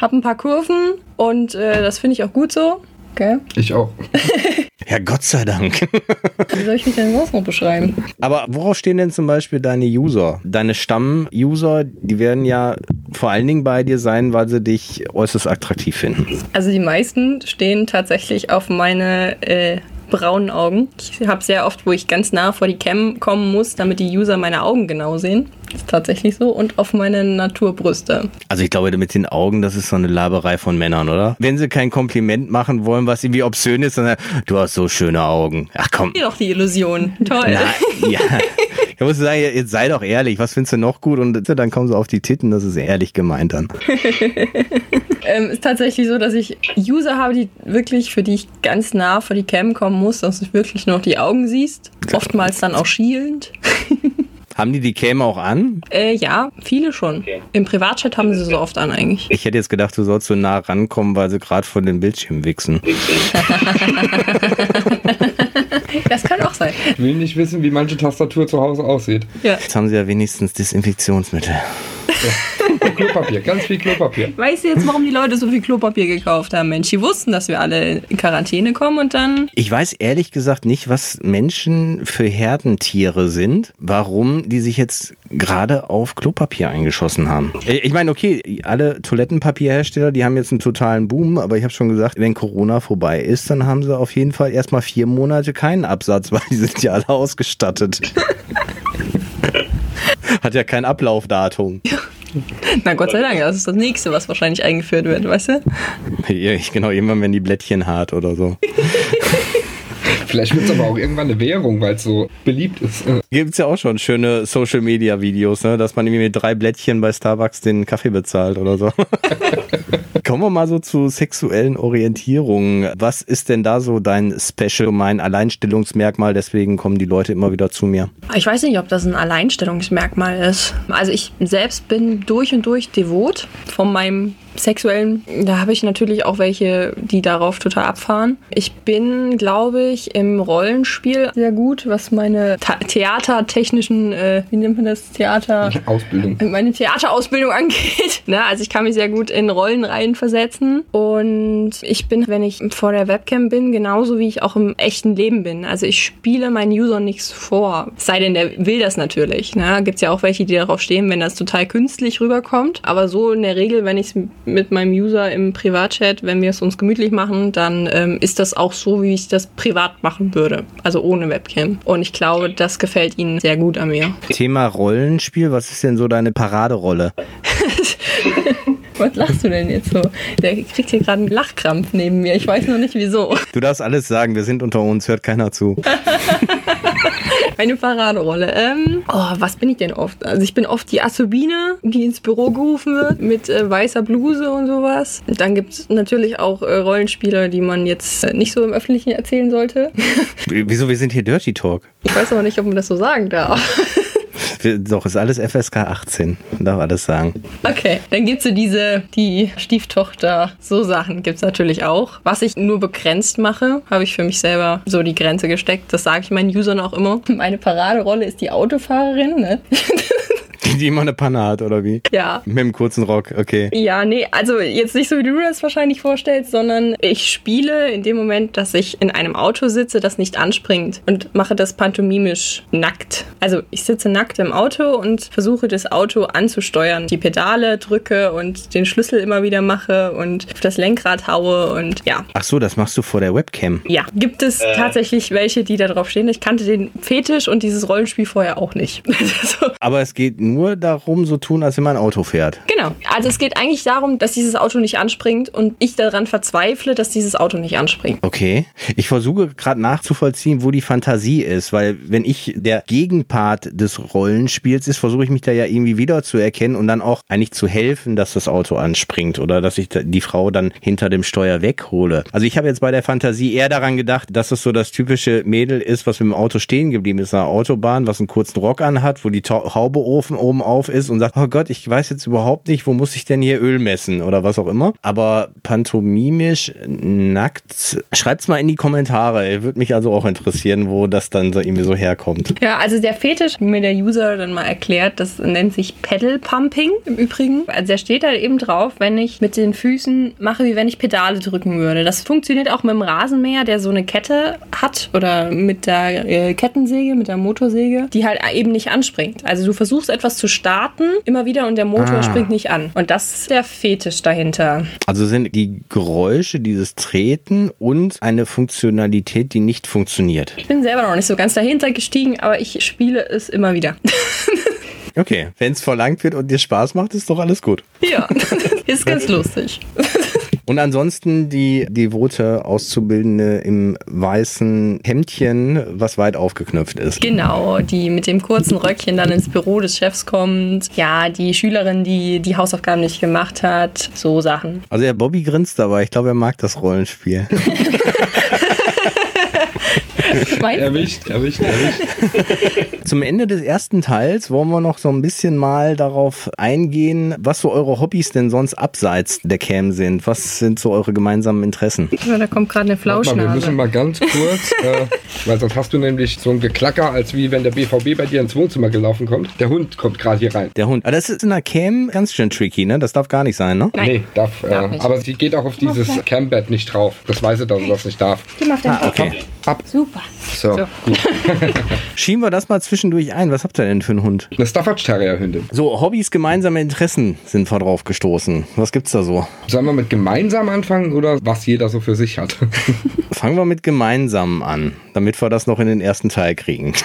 habe ein paar Kurven und äh, das finde ich auch gut so. Okay. Ich auch. Ja, Gott sei Dank. Wie soll ich mich denn sonst noch beschreiben? Aber worauf stehen denn zum Beispiel deine User? Deine Stamm-User, die werden ja vor allen Dingen bei dir sein, weil sie dich äußerst attraktiv finden. Also die meisten stehen tatsächlich auf meine äh, braunen Augen. Ich habe sehr oft, wo ich ganz nah vor die Cam kommen muss, damit die User meine Augen genau sehen. Das ist tatsächlich so. Und auf meine Naturbrüste. Also ich glaube, mit den Augen, das ist so eine Laberei von Männern, oder? Wenn sie kein Kompliment machen wollen, was irgendwie obszön ist, dann du hast so schöne Augen. Ach komm. Hier doch die Illusion. Toll. Na, ja. Ich muss sagen, jetzt sei doch ehrlich, was findest du noch gut? Und dann kommen sie auf die Titten, das ist ehrlich gemeint dann. ähm, ist tatsächlich so, dass ich User habe, die wirklich, für die ich ganz nah vor die Cam kommen muss, dass du wirklich nur noch die Augen siehst. Oftmals dann auch schielend. Haben die die Cam auch an? Äh, ja, viele schon. Im Privatchat haben sie so oft an eigentlich. Ich hätte jetzt gedacht, du sollst so nah rankommen, weil sie gerade von den Bildschirm wichsen. das kann auch sein. Ich will nicht wissen, wie manche Tastatur zu Hause aussieht. Ja. Jetzt haben sie ja wenigstens Desinfektionsmittel. Klopapier, ganz viel Klopapier. Weißt du jetzt, warum die Leute so viel Klopapier gekauft haben? Mensch, die wussten, dass wir alle in Quarantäne kommen und dann. Ich weiß ehrlich gesagt nicht, was Menschen für Herdentiere sind, warum die sich jetzt gerade auf Klopapier eingeschossen haben. Äh, Ich meine, okay, alle Toilettenpapierhersteller, die haben jetzt einen totalen Boom, aber ich habe schon gesagt, wenn Corona vorbei ist, dann haben sie auf jeden Fall erstmal vier Monate keinen Absatz, weil die sind ja alle ausgestattet. Hat ja kein Ablaufdatum. Na Gott sei Dank, das ist das nächste, was wahrscheinlich eingeführt wird, weißt du? Ja, Genau, irgendwann werden die Blättchen hart oder so. Vielleicht wird es aber auch irgendwann eine Währung, weil es so beliebt ist. Äh, Gibt's ja auch schon schöne Social Media Videos, ne? dass man irgendwie mit drei Blättchen bei Starbucks den Kaffee bezahlt oder so. Kommen wir mal so zu sexuellen Orientierungen. Was ist denn da so dein Special, mein Alleinstellungsmerkmal? Deswegen kommen die Leute immer wieder zu mir. Ich weiß nicht, ob das ein Alleinstellungsmerkmal ist. Also ich selbst bin durch und durch devot von meinem sexuellen. Da habe ich natürlich auch welche, die darauf total abfahren. Ich bin, glaube ich, im Rollenspiel sehr gut, was meine theatertechnischen, äh, wie nennt man das, Theater... Ausbildung. meine Theaterausbildung angeht. Ne? Also ich kann mich sehr gut in Rollen reinversetzen und ich bin, wenn ich vor der Webcam bin, genauso wie ich auch im echten Leben bin. Also ich spiele meinen Usern nichts vor. Es sei denn, der will das natürlich. Ne? Gibt es ja auch welche, die darauf stehen, wenn das total künstlich rüberkommt. Aber so in der Regel, wenn ich es mit meinem User im Privatchat, wenn wir es uns gemütlich machen, dann ähm, ist das auch so, wie ich das privat machen würde. Also ohne Webcam. Und ich glaube, das gefällt ihnen sehr gut an mir. Thema Rollenspiel, was ist denn so deine Paraderolle? Was lachst du denn jetzt so? Der kriegt hier gerade einen Lachkrampf neben mir. Ich weiß noch nicht wieso. Du darfst alles sagen, wir sind unter uns, hört keiner zu. Meine Paraderolle. Ähm, oh, was bin ich denn oft? Also ich bin oft die Assobine, die ins Büro gerufen wird mit äh, weißer Bluse und sowas. Dann gibt es natürlich auch äh, Rollenspieler, die man jetzt äh, nicht so im Öffentlichen erzählen sollte. Wieso, wir sind hier Dirty Talk? Ich weiß aber nicht, ob man das so sagen darf. Doch, ist alles FSK 18. Man darf alles sagen. Okay, dann gibt's so diese, die Stieftochter, so Sachen gibt's natürlich auch. Was ich nur begrenzt mache, habe ich für mich selber so die Grenze gesteckt. Das sage ich meinen Usern auch immer. Meine Paraderolle ist die Autofahrerin, ne? Die immer eine Panne hat, oder wie? Ja. Mit dem kurzen Rock, okay. Ja, nee, also jetzt nicht so, wie du das wahrscheinlich vorstellst, sondern ich spiele in dem Moment, dass ich in einem Auto sitze, das nicht anspringt und mache das pantomimisch nackt. Also ich sitze nackt im Auto und versuche das Auto anzusteuern. Die Pedale drücke und den Schlüssel immer wieder mache und auf das Lenkrad haue und ja. Ach so, das machst du vor der Webcam. Ja, gibt es tatsächlich welche, die da drauf stehen. Ich kannte den Fetisch und dieses Rollenspiel vorher auch nicht. so. Aber es geht nur darum, so tun, als wenn man ein Auto fährt. Genau. Also es geht eigentlich darum, dass dieses Auto nicht anspringt und ich daran verzweifle, dass dieses Auto nicht anspringt. Okay. Ich versuche gerade nachzuvollziehen, wo die Fantasie ist, weil wenn ich der Gegenpart des Rollenspiels ist, versuche ich mich da ja irgendwie wieder zu erkennen und dann auch eigentlich zu helfen, dass das Auto anspringt oder dass ich die Frau dann hinter dem Steuer weghole. Also ich habe jetzt bei der Fantasie eher daran gedacht, dass es so das typische Mädel ist, was mit dem Auto stehen geblieben ist, der Autobahn, was einen kurzen Rock anhat, wo die Ta- Haube offen oben auf ist und sagt, oh Gott, ich weiß jetzt überhaupt nicht, wo muss ich denn hier Öl messen oder was auch immer. Aber pantomimisch nackt, schreibt's mal in die Kommentare. Würde mich also auch interessieren, wo das dann so irgendwie so herkommt. Ja, also der Fetisch, wie mir der User dann mal erklärt, das nennt sich Pedal Pumping im Übrigen. Also der steht da eben drauf, wenn ich mit den Füßen mache, wie wenn ich Pedale drücken würde. Das funktioniert auch mit dem Rasenmäher, der so eine Kette hat oder mit der äh, Kettensäge, mit der Motorsäge, die halt eben nicht anspringt. Also du versuchst etwas zu zu starten, immer wieder und der Motor Ah. springt nicht an. Und das ist der Fetisch dahinter. Also sind die Geräusche dieses Treten und eine Funktionalität, die nicht funktioniert. Ich bin selber noch nicht so ganz dahinter gestiegen, aber ich spiele es immer wieder. Okay, wenn es verlangt wird und dir Spaß macht, ist doch alles gut. ja, ist ganz lustig. Und ansonsten die devote Auszubildende im weißen Hemdchen, was weit aufgeknöpft ist. Genau, die mit dem kurzen Röckchen dann ins Büro des Chefs kommt. Ja, die Schülerin, die die Hausaufgaben nicht gemacht hat. So Sachen. Also der Bobby grinst dabei, ich glaube, er mag das Rollenspiel. Schwein. Erwischt, erwischt, erwischt. Zum Ende des ersten Teils wollen wir noch so ein bisschen mal darauf eingehen, was so eure Hobbys denn sonst abseits der Cam sind. Was sind so eure gemeinsamen Interessen? Ja, da kommt gerade eine mal, wir müssen Flauschnase. mal ganz kurz, äh, weil sonst hast du nämlich so ein Geklacker, als wie wenn der BVB bei dir ins Wohnzimmer gelaufen kommt. Der Hund kommt gerade hier rein. Der Hund. Aber das ist in der Cam ganz schön tricky, ne? Das darf gar nicht sein, ne? Nein. Nee, darf, Darf äh, nicht. aber sie geht auch auf dieses Cambed nicht drauf. Das weiß sie, dass sie das nicht darf. Geh mal auf den Ah, okay. Ab. Super. So, So. gut. Schieben wir das mal zwischendurch ein. Was habt ihr denn für einen Hund? Eine Staffordshire Terrier Hündin. So, Hobbys, gemeinsame Interessen sind wir drauf gestoßen. Was gibt's da so? Sollen wir mit gemeinsam anfangen oder was jeder so für sich hat? Fangen wir mit gemeinsam an, damit wir das noch in den ersten Teil kriegen.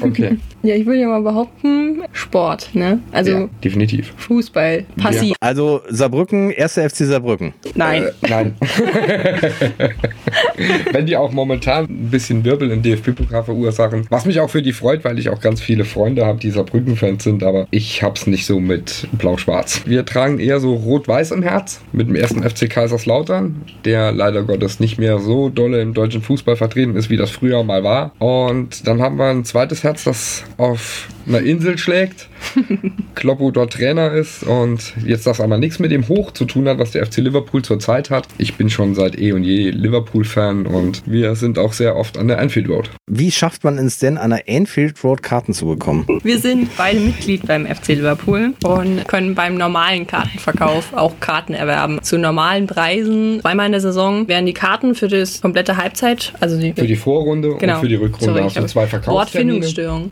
Okay. Ja, ich würde ja mal behaupten, Sport, ne? Also ja, definitiv. Fußball, passiv. Also Saarbrücken, 1. FC Saarbrücken. Nein. Äh, nein. Wenn die auch momentan ein bisschen Wirbel im DFB-Pokal verursachen. Was mich auch für die freut, weil ich auch ganz viele Freunde habe, die Saarbrücken-Fans sind, aber ich hab's nicht so mit Blau-Schwarz. Wir tragen eher so Rot-Weiß im Herz mit dem ersten FC Kaiserslautern, der leider Gottes nicht mehr so dolle im deutschen Fußball vertreten ist, wie das früher mal war. Und dann haben wir ein zweites Herz, das auf einer Insel schlägt. Kloppo dort Trainer ist und jetzt das aber nichts mit dem Hoch zu tun hat, was der FC Liverpool zurzeit hat. Ich bin schon seit eh und je Liverpool-Fan und wir sind auch sehr oft an der Anfield Road. Wie schafft man es denn, an der Anfield Road Karten zu bekommen? Wir sind beide Mitglied beim FC Liverpool und können beim normalen Kartenverkauf auch Karten erwerben. Zu normalen Preisen. Zweimal in der Saison werden die Karten für das komplette Halbzeit, also die, Für die Vorrunde genau. und für die Rückrunde Sorry, hast du zwei Verkaufstermine. Wortfindungsstörung.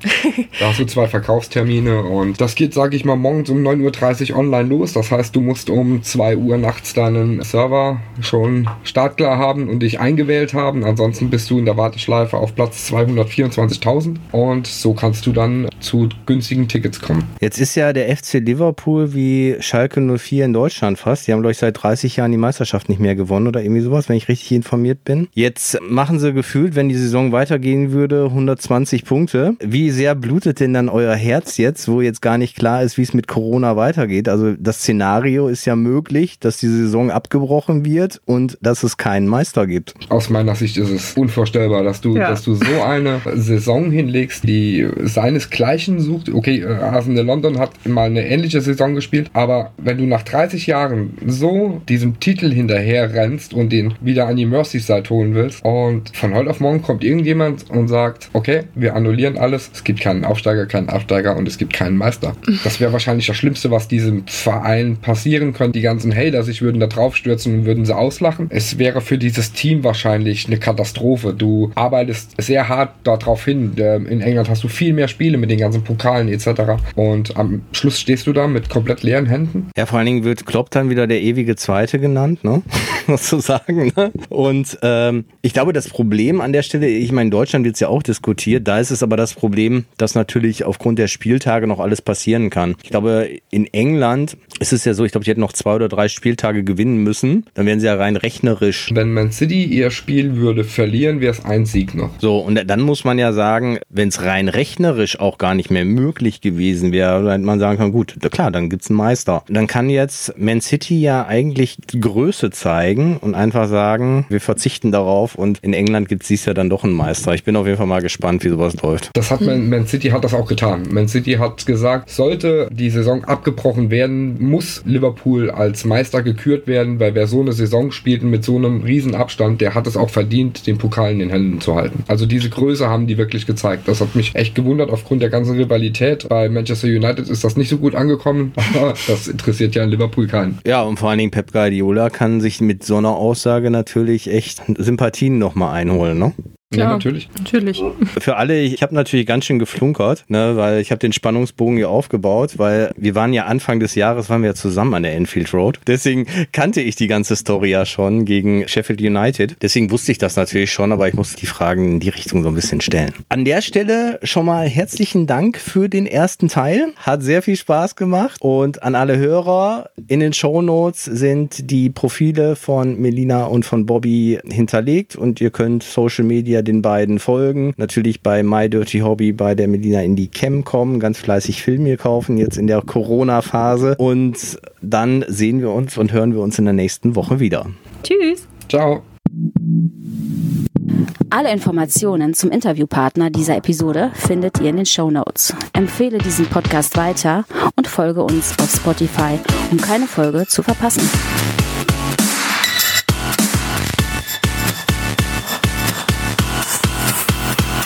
Da hast du zwei Verkaufstermine und das geht, sage ich mal, morgens um 9.30 Uhr online los. Das heißt, du musst um 2 Uhr nachts deinen Server schon startklar haben und dich eingewählt haben. Ansonsten bist du in der Warteschleife auf Platz 224.000 und so kannst du dann zu günstigen Tickets kommen. Jetzt ist ja der FC Liverpool wie Schalke 04 in Deutschland fast. Die haben, glaube ich, seit 30 Jahren die Meisterschaft nicht mehr gewonnen oder irgendwie sowas, wenn ich richtig informiert bin. Jetzt machen sie gefühlt, wenn die Saison weitergehen würde, 120 Punkte. Wie sehr blutet denn dann euer Herz jetzt, wo jetzt gar nicht klar ist, wie es mit Corona weitergeht? Also das Szenario ist ja möglich, dass die Saison abgebrochen wird und dass es keinen Meister gibt. Aus meiner Sicht ist es unvorstellbar, dass du, Ja. dass du so eine Saison hinlegst, die seinesgleichen sucht. Okay, äh, Arsenal London hat mal eine ähnliche Saison gespielt, aber wenn du nach 30 Jahren so diesem Titel hinterher rennst und den wieder an die Merseyside holen willst und von heute auf morgen kommt irgendjemand und sagt, okay, wir annullieren alles, es gibt keinen Aufsteiger, keinen Absteiger und es gibt keinen Meister. Das wäre wahrscheinlich das Schlimmste, was diesem Verein passieren könnte. Die ganzen Hater sich würden da draufstürzen und würden sie auslachen. Es wäre für dieses Team wahrscheinlich eine Katastrophe. Du arbeitest sehr hart darauf hin. Ähm, In England hast du viel mehr Spiele mit den ganzen Pokalen etc. Und am Schluss stehst du da mit komplett leeren Händen. Ja, vor allen Dingen wird Klopp dann wieder der ewige Zweite genannt, ne? sozusagen. Ne? Und ähm, ich glaube, das Problem an der Stelle, ich meine, in Deutschland wird es ja auch diskutiert, da ist es aber das Problem, dass natürlich aufgrund der Spieltage noch alles passieren kann. Ich glaube, in England ist es ja so, ich glaube, die hätten noch zwei oder drei Spieltage gewinnen müssen, dann wären sie ja rein rechnerisch. Wenn Man City ihr Spiel würde verlieren, wäre es ein Sieg noch. So, und dann muss man ja sagen, wenn es rein rechnerisch auch gar nicht mehr möglich gewesen wäre, dann hätte man sagen können, gut, klar, dann gibt's einen Meister. Dann kann jetzt Man City ja eigentlich die Größe zeigen und einfach sagen, wir verzichten darauf und in England gibt's dies ja dann doch einen Meister. Ich bin auf jeden Fall mal gespannt, wie sowas läuft. Das hat Man, Man City hat das auch getan. Man City hat gesagt, sollte die Saison abgebrochen werden, muss Liverpool als Meister gekürt werden, weil wer so eine Saison spielt mit so einem riesen Abstand, der hat es auch verdient, den Pokal in den Händen zu halten. Also diese Größe haben die wirklich gezeigt. Das hat mich echt gewundert aufgrund der ganzen Rivalität. Bei Manchester United ist das nicht so gut angekommen, aber das interessiert ja in Liverpool keinen. Ja, und vor allen Dingen Pep Guardiola kann sich mit so einer Aussage natürlich echt Sympathien nochmal einholen, ne? Ja, natürlich. Natürlich. Für alle, ich habe natürlich ganz schön geflunkert, ne, weil ich habe den Spannungsbogen hier aufgebaut, weil wir waren ja Anfang des Jahres, waren wir ja zusammen an der Enfield Road. Deswegen kannte ich die ganze Story ja schon gegen Sheffield United. Deswegen wusste ich das natürlich schon, aber ich musste die Fragen in die Richtung so ein bisschen stellen. An der Stelle schon mal herzlichen Dank für den ersten Teil. Hat sehr viel Spaß gemacht und an alle Hörer in den Show Notes sind die Profile von Melina und von Bobby hinterlegt und ihr könnt Social Media den beiden folgen. Natürlich bei My Dirty Hobby bei der Melina in die Cam kommen, ganz fleißig Filme kaufen jetzt in der Corona-Phase und dann sehen wir uns und hören wir uns in der nächsten Woche wieder. Tschüss. Ciao. Alle Informationen zum Interviewpartner dieser Episode findet ihr in den Show Notes. Empfehle diesen Podcast weiter und folge uns auf Spotify, um keine Folge zu verpassen.